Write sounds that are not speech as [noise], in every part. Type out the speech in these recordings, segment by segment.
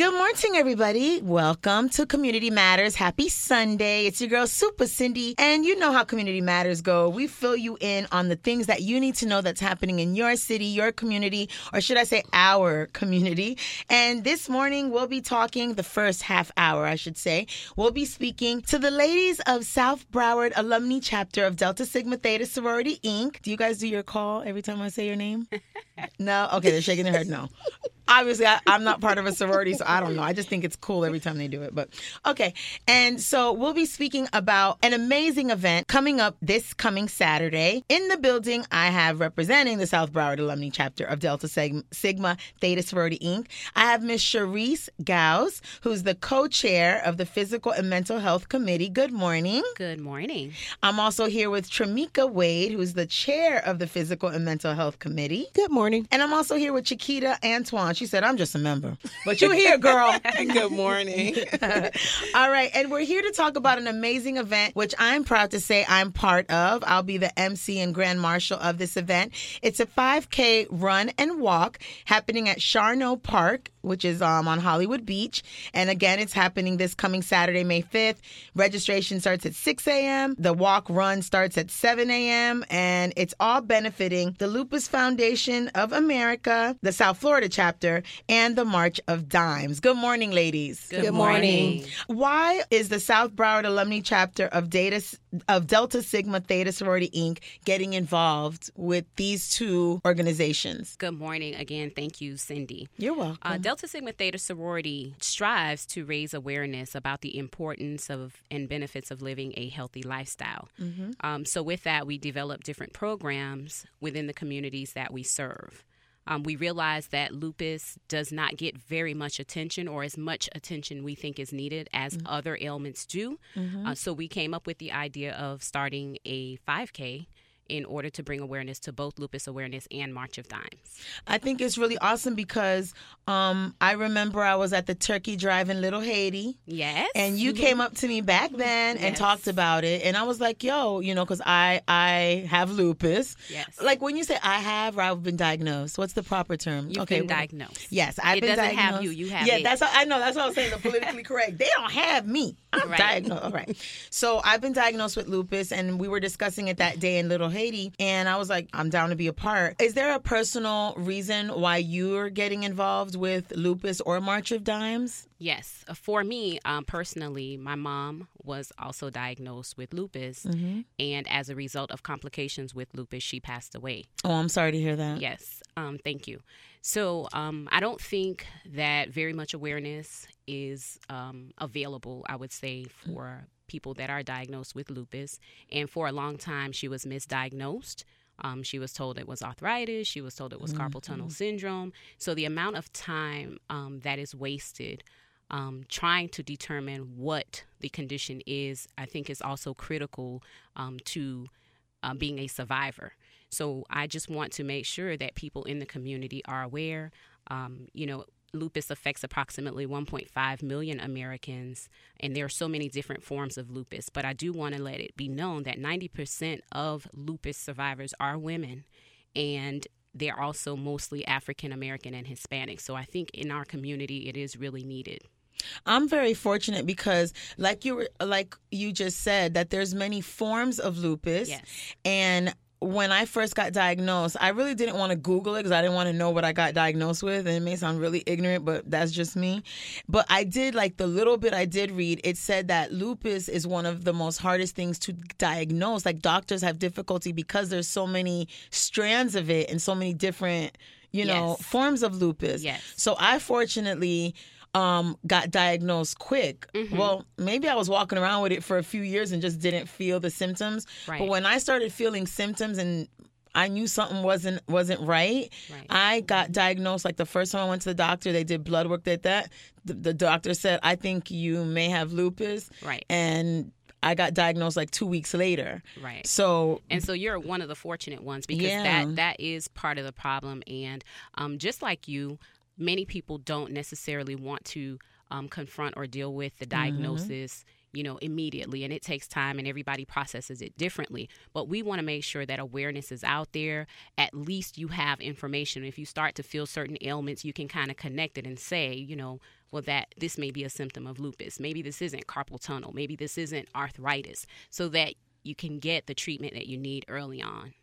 Good morning, everybody. Welcome to Community Matters. Happy Sunday. It's your girl, Super Cindy. And you know how Community Matters go. We fill you in on the things that you need to know that's happening in your city, your community, or should I say our community. And this morning, we'll be talking the first half hour, I should say. We'll be speaking to the ladies of South Broward Alumni Chapter of Delta Sigma Theta Sorority, Inc. Do you guys do your call every time I say your name? [laughs] no? Okay, they're shaking their head no obviously I, am not part of a sorority, so I don't know. I just think it's cool every time they do it. But okay. And so we'll be speaking about an amazing event coming up this coming Saturday. In the building, I have representing the South Broward Alumni Chapter of Delta Sigma Theta Sorority Inc. I have Miss Cherise Gause, who's the co-chair of the Physical and Mental Health Committee. Good morning. Good morning. I'm also here with Tremika Wade, who's the chair of the Physical and Mental Health Committee. Good morning. And I'm also here with Jakita Antoine. She said, I'm just a member. But you're here, girl. [laughs] Good morning. [laughs] All right. And we're here to talk about an amazing event, which I'm proud to say I'm part of. I'll be the MC and Grand Marshal of this event. It's a 5K run and walk happening at Charnow Park which is um, on Hollywood Beach. And again, it's happening this coming Saturday, May 5th. Registration starts at 6 a.m. The walk run starts at 7 a.m. And it's all benefiting the Lupus Foundation of America, the South Florida chapter, and the March of Dimes. Good morning, ladies. Good, Good morning. morning. Why is the South Broward Alumni chapter of Data of Delta Sigma Theta Sorority Inc. getting involved with these two organizations? Good morning again. Thank you, Cindy. You're welcome. Uh, Delta Sigma Theta sorority strives to raise awareness about the importance of and benefits of living a healthy lifestyle. Mm-hmm. Um, so, with that, we develop different programs within the communities that we serve. Um, we realize that lupus does not get very much attention or as much attention we think is needed as mm-hmm. other ailments do. Mm-hmm. Uh, so we came up with the idea of starting a 5K in order to bring awareness to both lupus awareness and March of Dimes. I think it's really awesome because um, I remember I was at the Turkey Drive in Little Haiti. Yes. And you came up to me back then and yes. talked about it. And I was like, yo, you know, because I, I have lupus. Yes. Like when you say I have or I've been diagnosed, what's the proper term? You've okay, been diagnosed. Yes, I've it been doesn't diagnosed. have you. You have yeah, it. that's how, I know. That's what I was saying. The [laughs] politically correct. They don't have me. I'm right. diagnosed. All right. So I've been diagnosed with lupus, and we were discussing it that day in Little Haiti, and I was like, I'm down to be a part. Is there a personal reason why you're getting involved with lupus or March of Dimes? Yes. Uh, for me, um, personally, my mom was also diagnosed with lupus. Mm-hmm. And as a result of complications with lupus, she passed away. Oh, I'm sorry to hear that. Yes. Um, thank you. So um, I don't think that very much awareness is um, available, I would say, for people that are diagnosed with lupus. And for a long time, she was misdiagnosed. Um, she was told it was arthritis. She was told it was carpal tunnel mm-hmm. syndrome. So the amount of time um, that is wasted um, trying to determine what the condition is, I think, is also critical um, to uh, being a survivor. So I just want to make sure that people in the community are aware. Um, you know, lupus affects approximately 1.5 million Americans, and there are so many different forms of lupus. But I do want to let it be known that 90% of lupus survivors are women, and they're also mostly African American and Hispanic. So I think in our community, it is really needed. I'm very fortunate because, like you were, like you just said, that there's many forms of lupus, yes. and when I first got diagnosed, I really didn't want to Google it because I didn't want to know what I got diagnosed with. And it may sound really ignorant, but that's just me. But I did like the little bit I did read, it said that lupus is one of the most hardest things to diagnose. Like doctors have difficulty because there's so many strands of it and so many different, you know, yes. forms of lupus. Yes. So I fortunately um, got diagnosed quick. Mm-hmm. Well, maybe I was walking around with it for a few years and just didn't feel the symptoms. Right. But when I started feeling symptoms and I knew something wasn't wasn't right. right. I got diagnosed like the first time I went to the doctor. They did blood work. Did that. The, the doctor said, "I think you may have lupus." Right. And I got diagnosed like two weeks later. Right. So and so you're one of the fortunate ones because yeah. that that is part of the problem. And um, just like you, many people don't necessarily want to um, confront or deal with the mm-hmm. diagnosis. Mm-hmm you know, immediately. And it takes time and everybody processes it differently. But we want to make sure that awareness is out there. At least you have information. If you start to feel certain ailments, you can kind of connect it and say, you know, well, that this may be a symptom of lupus. Maybe this isn't carpal tunnel. Maybe this isn't arthritis. So that you can get the treatment that you need early on.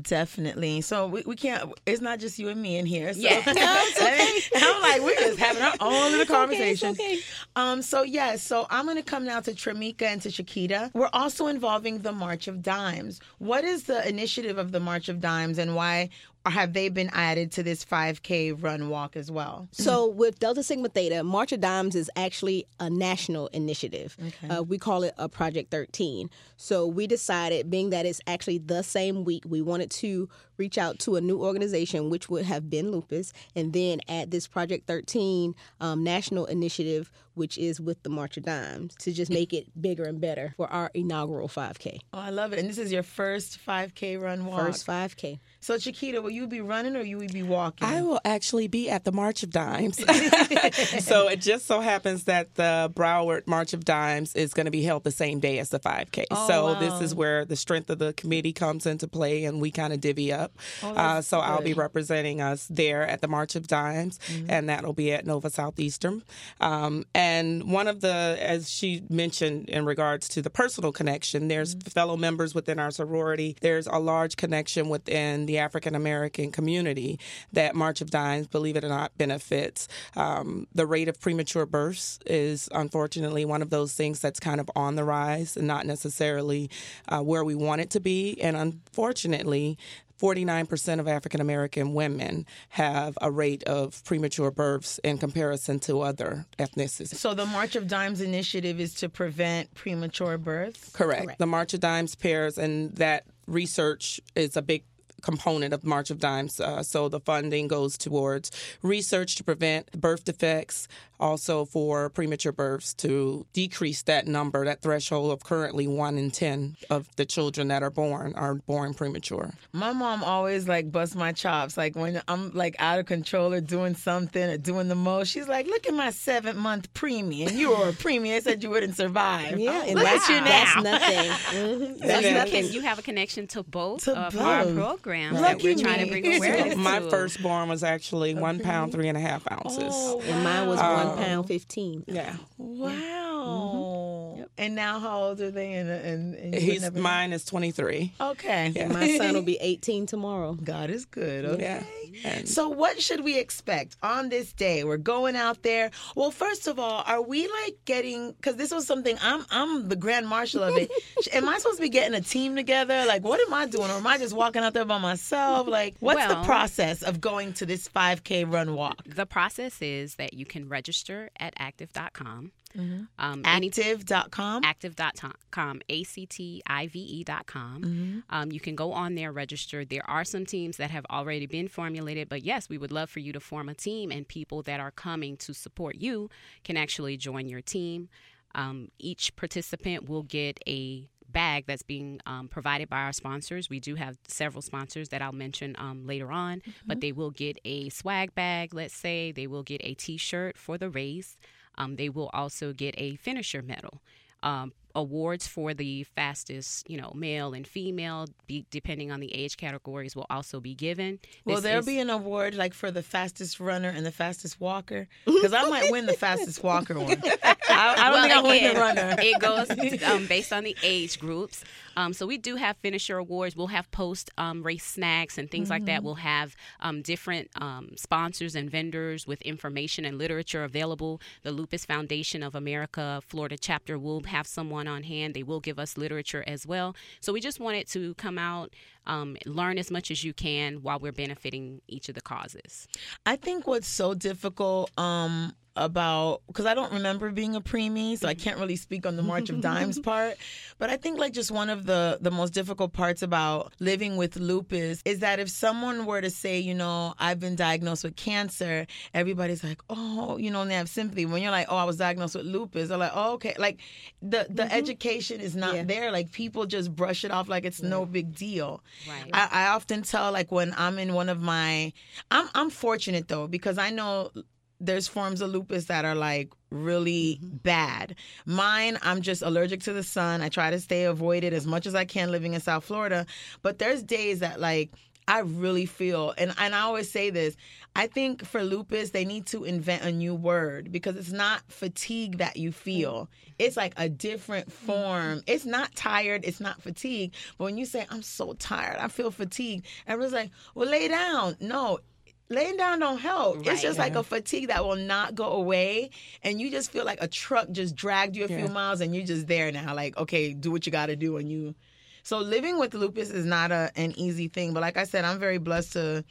Definitely. So we, we can't. It's not just you and me in here. So. Yeah. [laughs] No, [laughs] okay. I'm like we're just having our own little [laughs] conversation. Okay, okay. Um. So yes. Yeah, so I'm gonna come now to Tremika and to Jakita. We're also involving the March of Dimes. What is the initiative of the March of Dimes, and why or have they been added to this 5K run walk as well? So, with Delta Sigma Theta, March of Dimes is actually a national initiative. Okay. Uh, we call it a Project 13. So, we decided, being that it's actually the same week, we wanted to reach out to a new organization, which would have been Lupus, and then add this Project 13 um, national initiative, which is with the March of Dimes, to just make it bigger and better for our inaugural 5K. Oh, I love it. And this is your first 5K run walk. First 5K. So, Jakita, will you be running or you will be walking? I will actually be at the March of Dimes. [laughs] so, it just so happens that the Broward March of Dimes is going to be held the same day as the 5K. Oh, so, wow. this is where the strength of the committee comes into play and we kind of divvy up. Oh, uh, so, good. I'll be representing us there at the March of Dimes, mm-hmm. and that'll be at Nova Southeastern. Um, and one of the, as she mentioned in regards to the personal connection, there's mm-hmm. fellow members within our sorority. There's a large connection within the African American community that March of Dimes, believe it or not, benefits. Um, the rate of premature births is unfortunately one of those things that's kind of on the rise and not necessarily uh, where we want it to be. And unfortunately, 49% of African American women have a rate of premature births in comparison to other ethnicities. So the March of Dimes initiative is to prevent premature births? Correct. Correct. The March of Dimes pairs, and that research is a big component of March of Dimes. Uh, so the funding goes towards research to prevent birth defects, also for premature births to decrease that number, that threshold of currently one in 10 of the children that are born are born premature. My mom always like busts my chops. Like when I'm like out of control or doing something or doing the most, she's like, look at my seven month preemie. And you were a preemie. I said you wouldn't survive. Yeah, and look that's, at you now. [laughs] that's nothing. Mm-hmm. So That's you, nothing. can, you have a connection to both To of our programs Lucky that we're trying to bring awareness My to. firstborn was actually one pound, three and a half ounces. Oh, and mine was wow. One uh-huh. pound fifteen. Yeah. Wow. Mm-hmm. And now how old are they? And, and, and He's never- mine is 23. Okay. Yeah. My son will [laughs] be eighteen tomorrow. God is good. Okay. Yeah. And So, what should we expect on this day? We're going out there. Well, first of all, are we like getting? Because this was something I'm I'm the grand marshal of it. [laughs] am I supposed to be getting a team together? Like, what am I doing, or am I just walking out there by myself? Like, what's the process of going to this 5K run walk? The process is that you can register at active.com. Mm-hmm. Um, Active.com. active.com, A C T I V E.com. Mm-hmm. Um, you can go on there, register. There are some teams that have already been formulated, but yes, we would love for you to form a team, and people that are coming to support you can actually join your team. Um, each participant will get a bag that's being um, provided by our sponsors. We do have several sponsors that I'll mention um, later on, but they will get a swag bag, let's say. They will get a t shirt for the race. Um, they will also get a finisher medal. Um, awards for the fastest, you know, male and female, be, depending on the age categories, will also be given. Will This there is- be an award like for the fastest runner and the fastest walker? [laughs] Because I might win the fastest walker one. [laughs] I, I don't well, think I win the runner. it goes [laughs] um, based on the age groups. Um, so we do have finisher awards. We'll have post um, race snacks and things like Mm-hmm. that. We'll have um, different um, sponsors and vendors with information and literature available. The Lupus Foundation of America Florida chapter will have someone on hand. They will give us literature as well. So we just wanted to come out, um, learn as much as you can while we're benefiting each of the causes. I think what's so difficult um, about because I don't remember being a preemie, so I can't really speak on the March of Dimes [laughs] part. But I think like just one of the the most difficult parts about living with lupus is that if someone were to say, you know, I've been diagnosed with cancer, everybody's like, oh, you know, and they have sympathy. When you're like, oh, I was diagnosed with lupus, they're like, oh, okay. Like the the mm-hmm. education is not Yeah. there. Like people just brush it off like it's no big deal. Right. I, I often tell like when I'm in one of my I'm I'm fortunate though because I know there's forms of lupus that are like really mm-hmm. bad. Mine, I'm just allergic to the sun. I try to stay avoided as much as I can living in South Florida. But there's days that like I really feel, and, and I always say this I think for lupus, they need to invent a new word because it's not fatigue that you feel. Mm-hmm. It's like a different mm-hmm. form. It's not tired, it's not fatigue. But when you say, I'm so tired, I feel fatigued, everyone's like, well, lay down. No, laying down don't help. Right. It's just like a fatigue that will not go away, and you just feel like a truck just dragged you a yeah. few miles, and you're just there now. Like, okay, do what you got to do, and you. So living with lupus is not a an easy thing, but like I said, I'm very blessed to,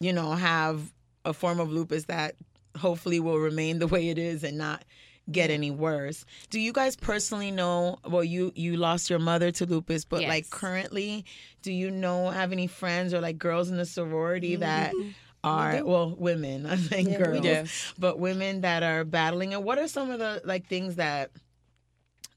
you know, have a form of lupus that hopefully will remain the way it is and not get any worse. Do you guys personally know? Well, you you lost your mother to lupus, but yes. like currently, do you know have any friends or like girls in the sorority mm-hmm. that? Are well women [laughs] i think yeah, girls yes. but women that are battling and what are some of the like things that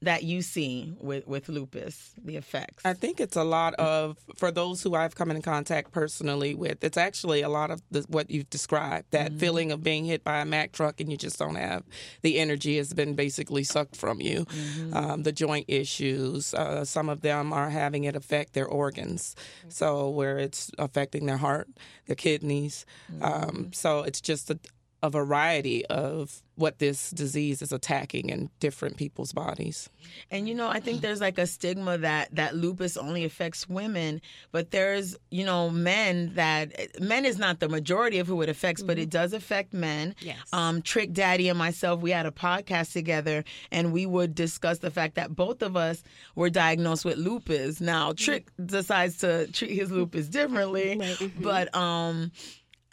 that you see with with lupus the effects i think it's a lot of for those who i've come in contact personally with it's actually a lot of the, what you've described that mm-hmm. feeling of being hit by a mack truck and you just don't have the energy has been basically sucked from you mm-hmm. um, the joint issues uh, some of them are having it affect their organs mm-hmm. so where it's affecting their heart their kidneys um, mm-hmm. so it's just a, a variety of what this disease is attacking in different people's bodies. And you know, I think there's like a stigma that that lupus only affects women, but there's, you know, men that men is not the majority of who it affects, mm-hmm. but it does affect men. Yes. Um Trick Daddy and myself, we had a podcast together and we would discuss the fact that both of us were diagnosed with lupus. Now, mm-hmm. Trick decides to treat his lupus differently, mm-hmm. but um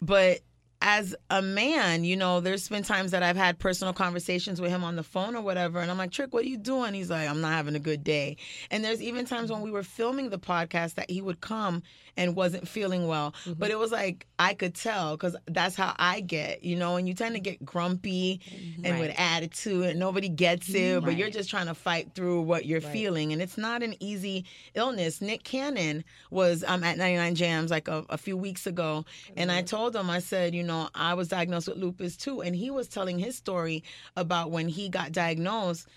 but as a man, you know, there's been times that I've had personal conversations with him on the phone or whatever, and I'm like, Trick, what are you doing? He's like, I'm not having a good day. And there's even times when we were filming the podcast that he would come and wasn't feeling well. Mm-hmm. But it was like I could tell because that's how I get, you know, and you tend to get grumpy mm-hmm. and right. with attitude and nobody gets it, right. but you're just trying to fight through what you're right. feeling. And it's not an easy illness. Nick Cannon was um, at 99 Jamz like a, a few weeks ago, mm-hmm. and I mm-hmm. told him, I said, you know, I was diagnosed with lupus too. And he was telling his story about when he got diagnosed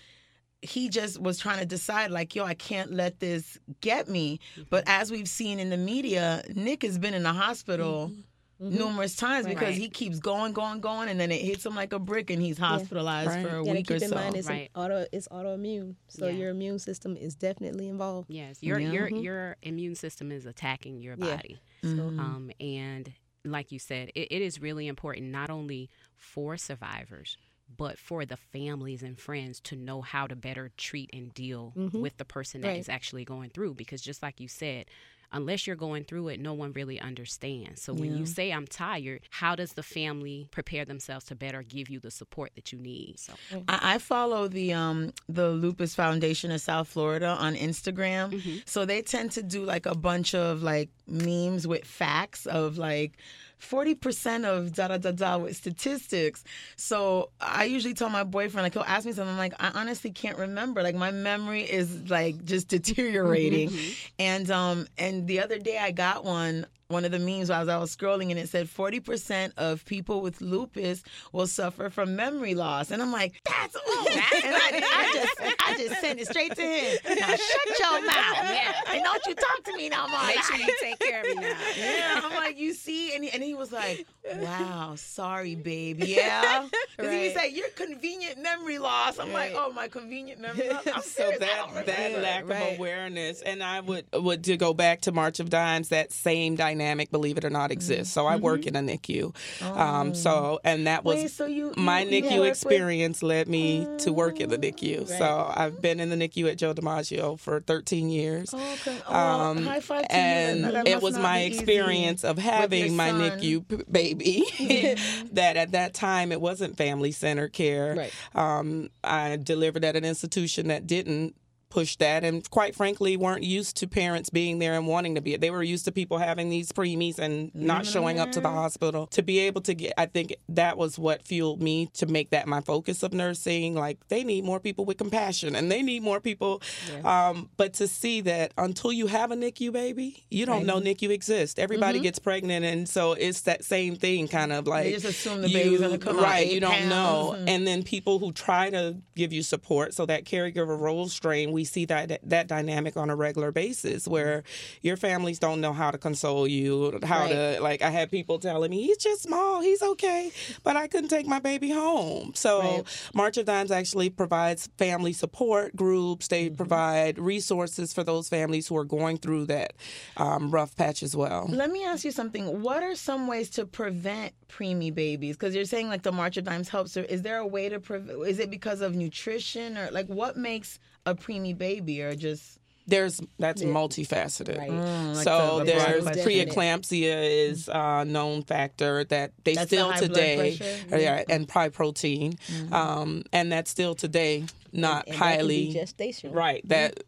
he just was trying to decide like yo i can't let this get me mm-hmm. but as we've seen in the media nick has been in the hospital mm-hmm. Mm-hmm. numerous times right. because he keeps going going going and then it hits him like a brick and he's hospitalized yeah. right. for a week keep or in so mind it's right. auto it's autoimmune so yeah. your immune system is definitely involved yes your yeah. your mm-hmm. your immune system is attacking your body mm-hmm. um, and like you said it, it is really important not only for survivors but for the families and friends to know how to better treat and deal mm-hmm. with the person that right. is actually going through. Because just like you said, unless you're going through it, no one really understands. So when yeah. you say I'm tired, how does the family prepare themselves to better give you the support that you need? So I, I follow the um the Lupus Foundation of South Florida on Instagram. Mm-hmm. So they tend to do like a bunch of like memes with facts of like 40% of da da da da with statistics. So I usually tell my boyfriend, like, he'll ask me something, I'm like, I honestly can't remember. Like, my memory is like just deteriorating. Mm-hmm. And, um, and the other day I got one one of the memes as I was scrolling and it said 40% of people with lupus will suffer from memory loss. And I'm like, that's old. [laughs] and I, I, just I just sent it straight to him. Now shut your mouth. Yeah. And don't you talk to me no more. Make sure you take care of me now. [laughs] Yeah. I'm like, you see? And he, and he was like, wow, sorry, babe. Yeah. Because right. he said, your convenient memory loss. I'm right. like, oh, my convenient memory loss. I'm [laughs] so that, that lack right. of awareness. And I would, would to go back to March of Dimes, that same dynamic dynamic, believe it or not, exists. So I work mm-hmm. in a NICU. Oh. Um, so and that was Wait, so you, my you, NICU experience with... led me to work in the NICU. Right. So I've been in the NICU at Joe DiMaggio for 13 years. Oh, okay. oh, um, high five to and you. it was my experience of having my NICU baby. [laughs] that at that time it wasn't family centered care. Right. Um, I delivered at an institution that didn't push that and quite frankly weren't used to parents being there and wanting to be they were used to people having these preemies and not mm-hmm. showing up to the hospital to be able to get i think that was what fueled me to make that my focus of nursing like they need more people with compassion and they need more people yeah. um, but to see that until you have a nicu baby you don't right. know nicu exists everybody mm-hmm. gets pregnant and so it's that same thing kind of like they just assume the baby's gonna come right you don't know and then people who try to give you support so that caregiver role strain we we see that that dynamic on a regular basis where your families don't know how to console you, how Right. to like. I had people telling me he's just small, he's okay, but I couldn't take my baby home. So Right. March of Dimes actually provides family support groups. They Mm-hmm. provide resources for those families who are going through that um, rough patch as well. Let me ask you something. What are some ways to prevent preemie babies? Because you're saying like the March of Dimes helps. Or is there a way to prevent? Is it because of nutrition or like what makes a preemie baby or just? There's that's multifaceted. Right. Mm, like so the- the there's blood preeclampsia is a known factor that they That's the still high blood today, pressure? Mm-hmm. yeah, and high protein, um, and that's still today not And that can highly be gestational. right. That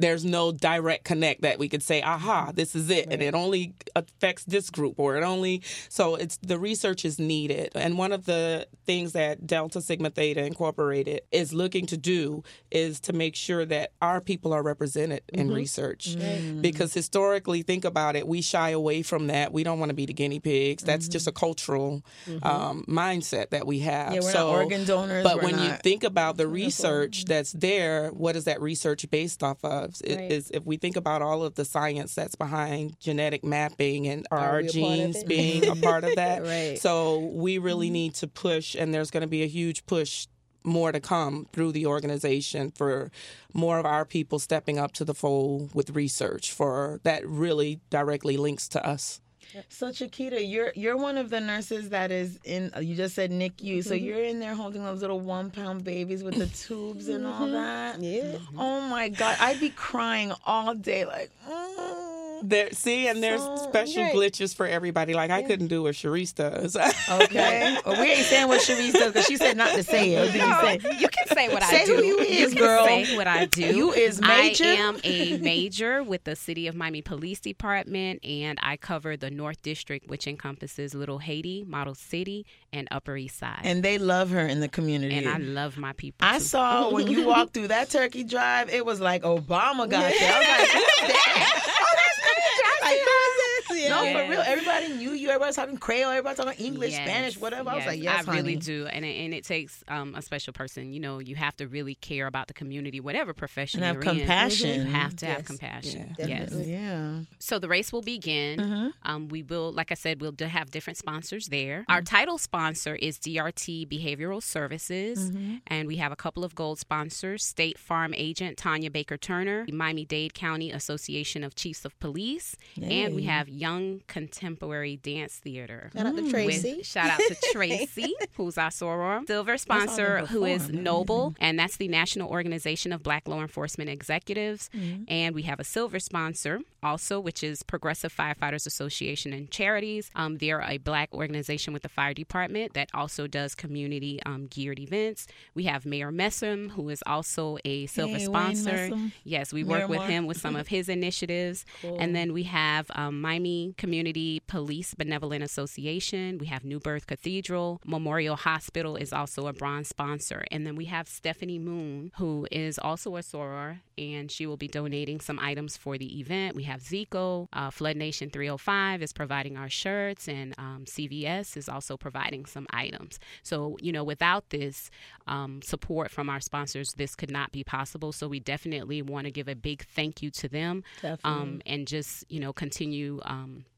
there's no direct connect that we could say, aha, mm-hmm. this is it, and it only affects this group, or it only. So it's the research is needed, and one of the things that Delta Sigma Theta Incorporated is looking to do is to make sure that our people are represented in mm-hmm. research, mm-hmm. because historically, think about it, we shy away from that. We don't want to be the guinea pigs. That's just a cultural um, mindset that we have. Yeah, we're not organ donors, But we're when you think about the research that's there, what is that research based off of? It Right. is if we think about all of the science that's behind genetic mapping and are, Are our genes being a part of [laughs] that? Right. So we really need to push, and there's going to be a huge push more to come through the organization for more of our people stepping up to the fold with research for that really directly links to us. So Jakita, you're you're one of the nurses that is in. Uh, you just said NICU, so mm-hmm. you're in there holding those little one pound babies with the tubes and all mm-hmm. that. Yeah. Oh my God, I'd be crying all day, like. mm. There, see, and there's So- special Right. glitches for everybody. Like I couldn't do what Cherise does. Okay. [laughs] well, we ain't saying what Cherise does because she said not to say it. What did you say? You can say what Say I do. who you is, can girl. say what I do. You is major? I am a major with the City of Miami Police Department, and I cover the North District, which encompasses Little Haiti, Model City, and Upper East Side. And they love her in the community. And I love my people. I too. saw when you walked through that turkey drive, it was like Obama got there. I was like, who's that? [laughs] Oh, that's me. Like, No, for real. Everybody knew you. Everybody was talking Creole. Everybody talking English, Yes, Spanish, whatever. I was like, yes, I really do, and it, and it takes um, a special person. You know, you have to really care about the community, whatever profession And have you're in. compassion. You have to have compassion. Yeah, yes. Yeah. So the race will begin. Mm-hmm. Um, we will, like I said, we'll have different sponsors there. Our title sponsor is DRT Behavioral Services, Mm-hmm. and we have a couple of gold sponsors: State Farm agent Tanya Baker Turner, Miami Dade County Association of Chiefs of Police, and we have Young Contemporary Dance Theater. Shout out to Tracy. With, shout out to [laughs] Tracy, who's our soror. Silver sponsor, who is man. Noble, and that's the National Organization of Black Law Enforcement Executives. And we have a silver sponsor also, which is Progressive Firefighters Association and Charities. Um, they're a black organization with the fire department that also does community um, geared events. We have Mayor Messam, who is also a silver Hey, sponsor. Yes, we work with Miramar. him with some of his [laughs] initiatives. And then we have um, Miami Community Police Benevolent Association. We have New Birth Cathedral. Memorial Hospital is also a bronze sponsor. And then we have Stephanie Moon, who is also a soror, and she will be donating some items for the event. We have Zico. Uh, Flood Nation 305 is providing our shirts, and um, CVS is also providing some items. So, you know, without this um, support from our sponsors, this could not be possible. So, we definitely want to give a big thank you to them um, and just, you know, continue.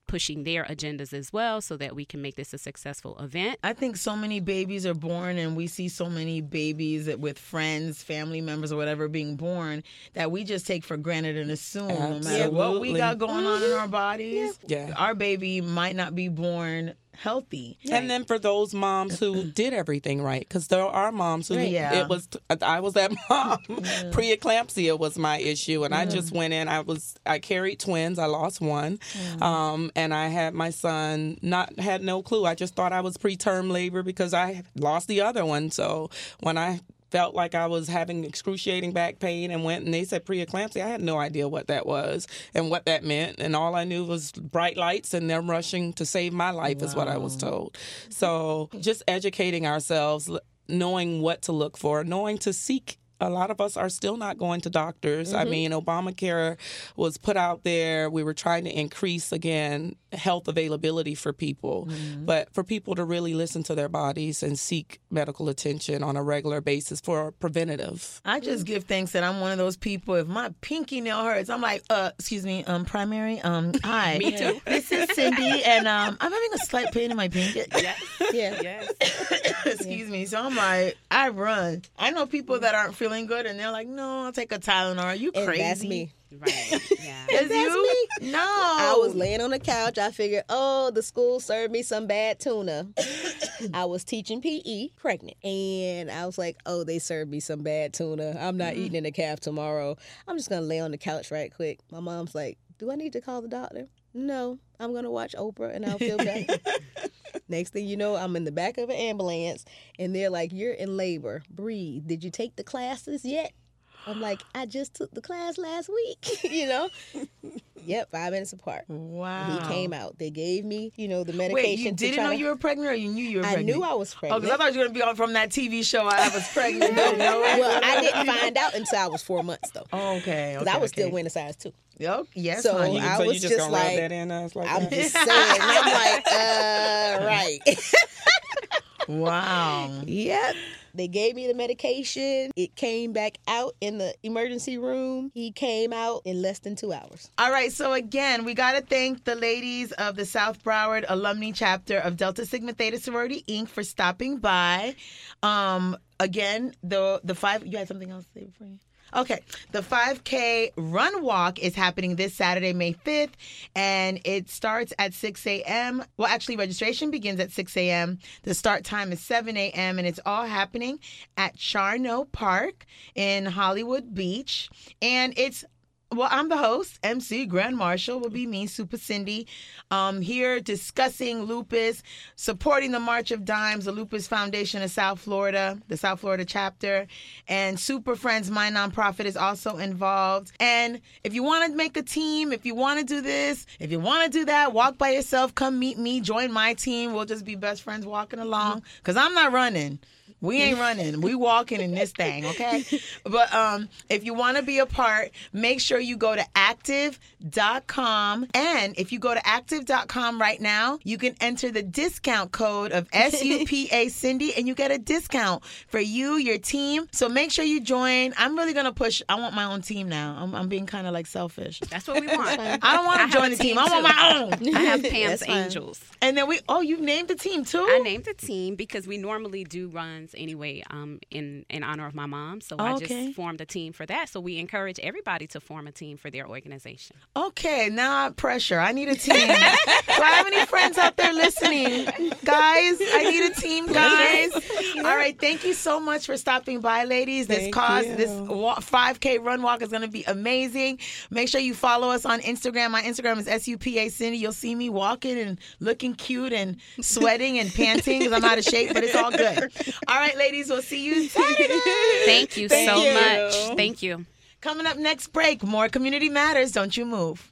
Pushing their agendas as well so that we can make this a successful event. I think so many babies are born, and we see so many babies with friends, family members, or whatever being born that we just take for granted and assume no matter what we got going on in our mm-hmm. bodies, Yeah. our baby might not be born healthy. And then for those moms who [clears throat] did everything right, because there are moms who Yeah. it was. Uh, I was that [laughs] mom. Preeclampsia was my issue, and I just mm. went in. I was I carried twins. I lost one, mm. um, and I had my son. Not had no clue. I just thought I was preterm labor because I lost the other one. So when I felt like I was having excruciating back pain and went and they said preeclampsia. I had no idea what that was and what that meant. And all I knew was bright lights and them rushing to save my life is what I was told. So just educating ourselves, knowing what to look for, knowing to seek a lot of us are still not going to doctors. I mean, Obamacare was put out there. We were trying to increase again health availability for people, but for people to really listen to their bodies and seek medical attention on a regular basis for preventative. I just give thanks that I'm one of those people. If my pinky nail hurts, I'm like, uh, excuse me, um, primary, um, hi. [laughs] me too. [laughs] This is Cindy, and um, I'm having a slight pain in my pinky. Yes, Yeah. [laughs] Yes. excuse me. So I'm like, I run. I know people that aren't feeling good, and they're like, no, I'll take a Tylenol. Are you And crazy? that's me. [laughs] Right. Yeah. [laughs] Is you? No. I was laying on the couch. I figured, oh, the school served me some bad tuna. [laughs] I was teaching PE, pregnant, and I was like, oh, they served me some bad tuna. I'm not mm-hmm. eating in the calf tomorrow. I'm just gonna lay on the couch right quick. My mom's like, do I need to call the doctor? No, I'm gonna watch Oprah and I'll feel better. [laughs] Next thing you know, I'm in the back of an ambulance, and they're like, "You're in labor. Breathe. Did you take the classes yet?" I'm like, "I just took the class last week." [laughs] you know. [laughs] Yep, five minutes apart. Wow. He came out. They gave me, you know, the medication. Wait, you to didn't know to- you were pregnant, or you knew you were I pregnant? knew I was oh, pregnant. Oh, because I thought you were gonna be on from that TV show. I was pregnant. no, no. well, I didn't find out until I was four months though, Oh, okay. because okay, I was still okay. wearing a size two. Yep. Yes. So, honey. You, I so was you just, just gonna like- rub that in us like I'm that? just [laughs] saying. I'm like, uh, right. [laughs] wow. Yep. They gave me the medication. It came back out in the emergency room. He came out in less than two hours. All right, so again, we got to thank the ladies of the South Broward alumni chapter of Delta Sigma Theta Sorority Inc. for stopping by. Um, again, the the five. You had something else to say before you. Okay, the 5K run walk is happening this Saturday, May 5th, and it starts at 6 a.m. Well, actually, registration begins at 6 a.m. The start time is 7 a.m., and it's all happening at Charnow Park in Hollywood Beach. And it's well, I'm the host, MC Grand Marshal, will be me, Super Cindy, um, here discussing lupus, supporting the March of Dimes, the Lupus Foundation of South Florida, the South Florida chapter, and Super Friends, my nonprofit, is also involved. And if you want to make a team, if you want to do this, if you want to do that, walk by yourself, come meet me, join my team. We'll just be best friends walking along because I'm not running. We ain't running. We walking in this thing, okay? [laughs] But um, if you want to be a part, make sure you go to active.com. And if you go to active.com right now, you can enter the discount code of [laughs] SUPA Cindy and you get a discount for you, your team. So make sure you join. I'm really going to push. I want my own team now. I'm, I'm being kind of like selfish. That's what we want. I don't want to join a the team. team I want my own. I have Pam's Angels. And then we, oh, you've named the team too? I named the team because we normally do runs anyway um, in, in honor of my mom. So I just formed a team for that. So we encourage everybody to form a team for their organization. Okay, now I have pressure. I need a team. Do I have any friends out there listening? Guys, I need a team, guys. All right, thank you so much for stopping by, ladies. This Thank cause, you. this 5K run walk is going to be amazing. Make sure you follow us on Instagram. My Instagram is SUPA Cindy. You'll see me walking and looking cute and sweating and panting because I'm out of shape, but it's all good. All [laughs] right, ladies, we'll see you [laughs] Saturday. Thank you Thank so you. much. Thank you. Coming up next break, more Community Matters. Don't you move.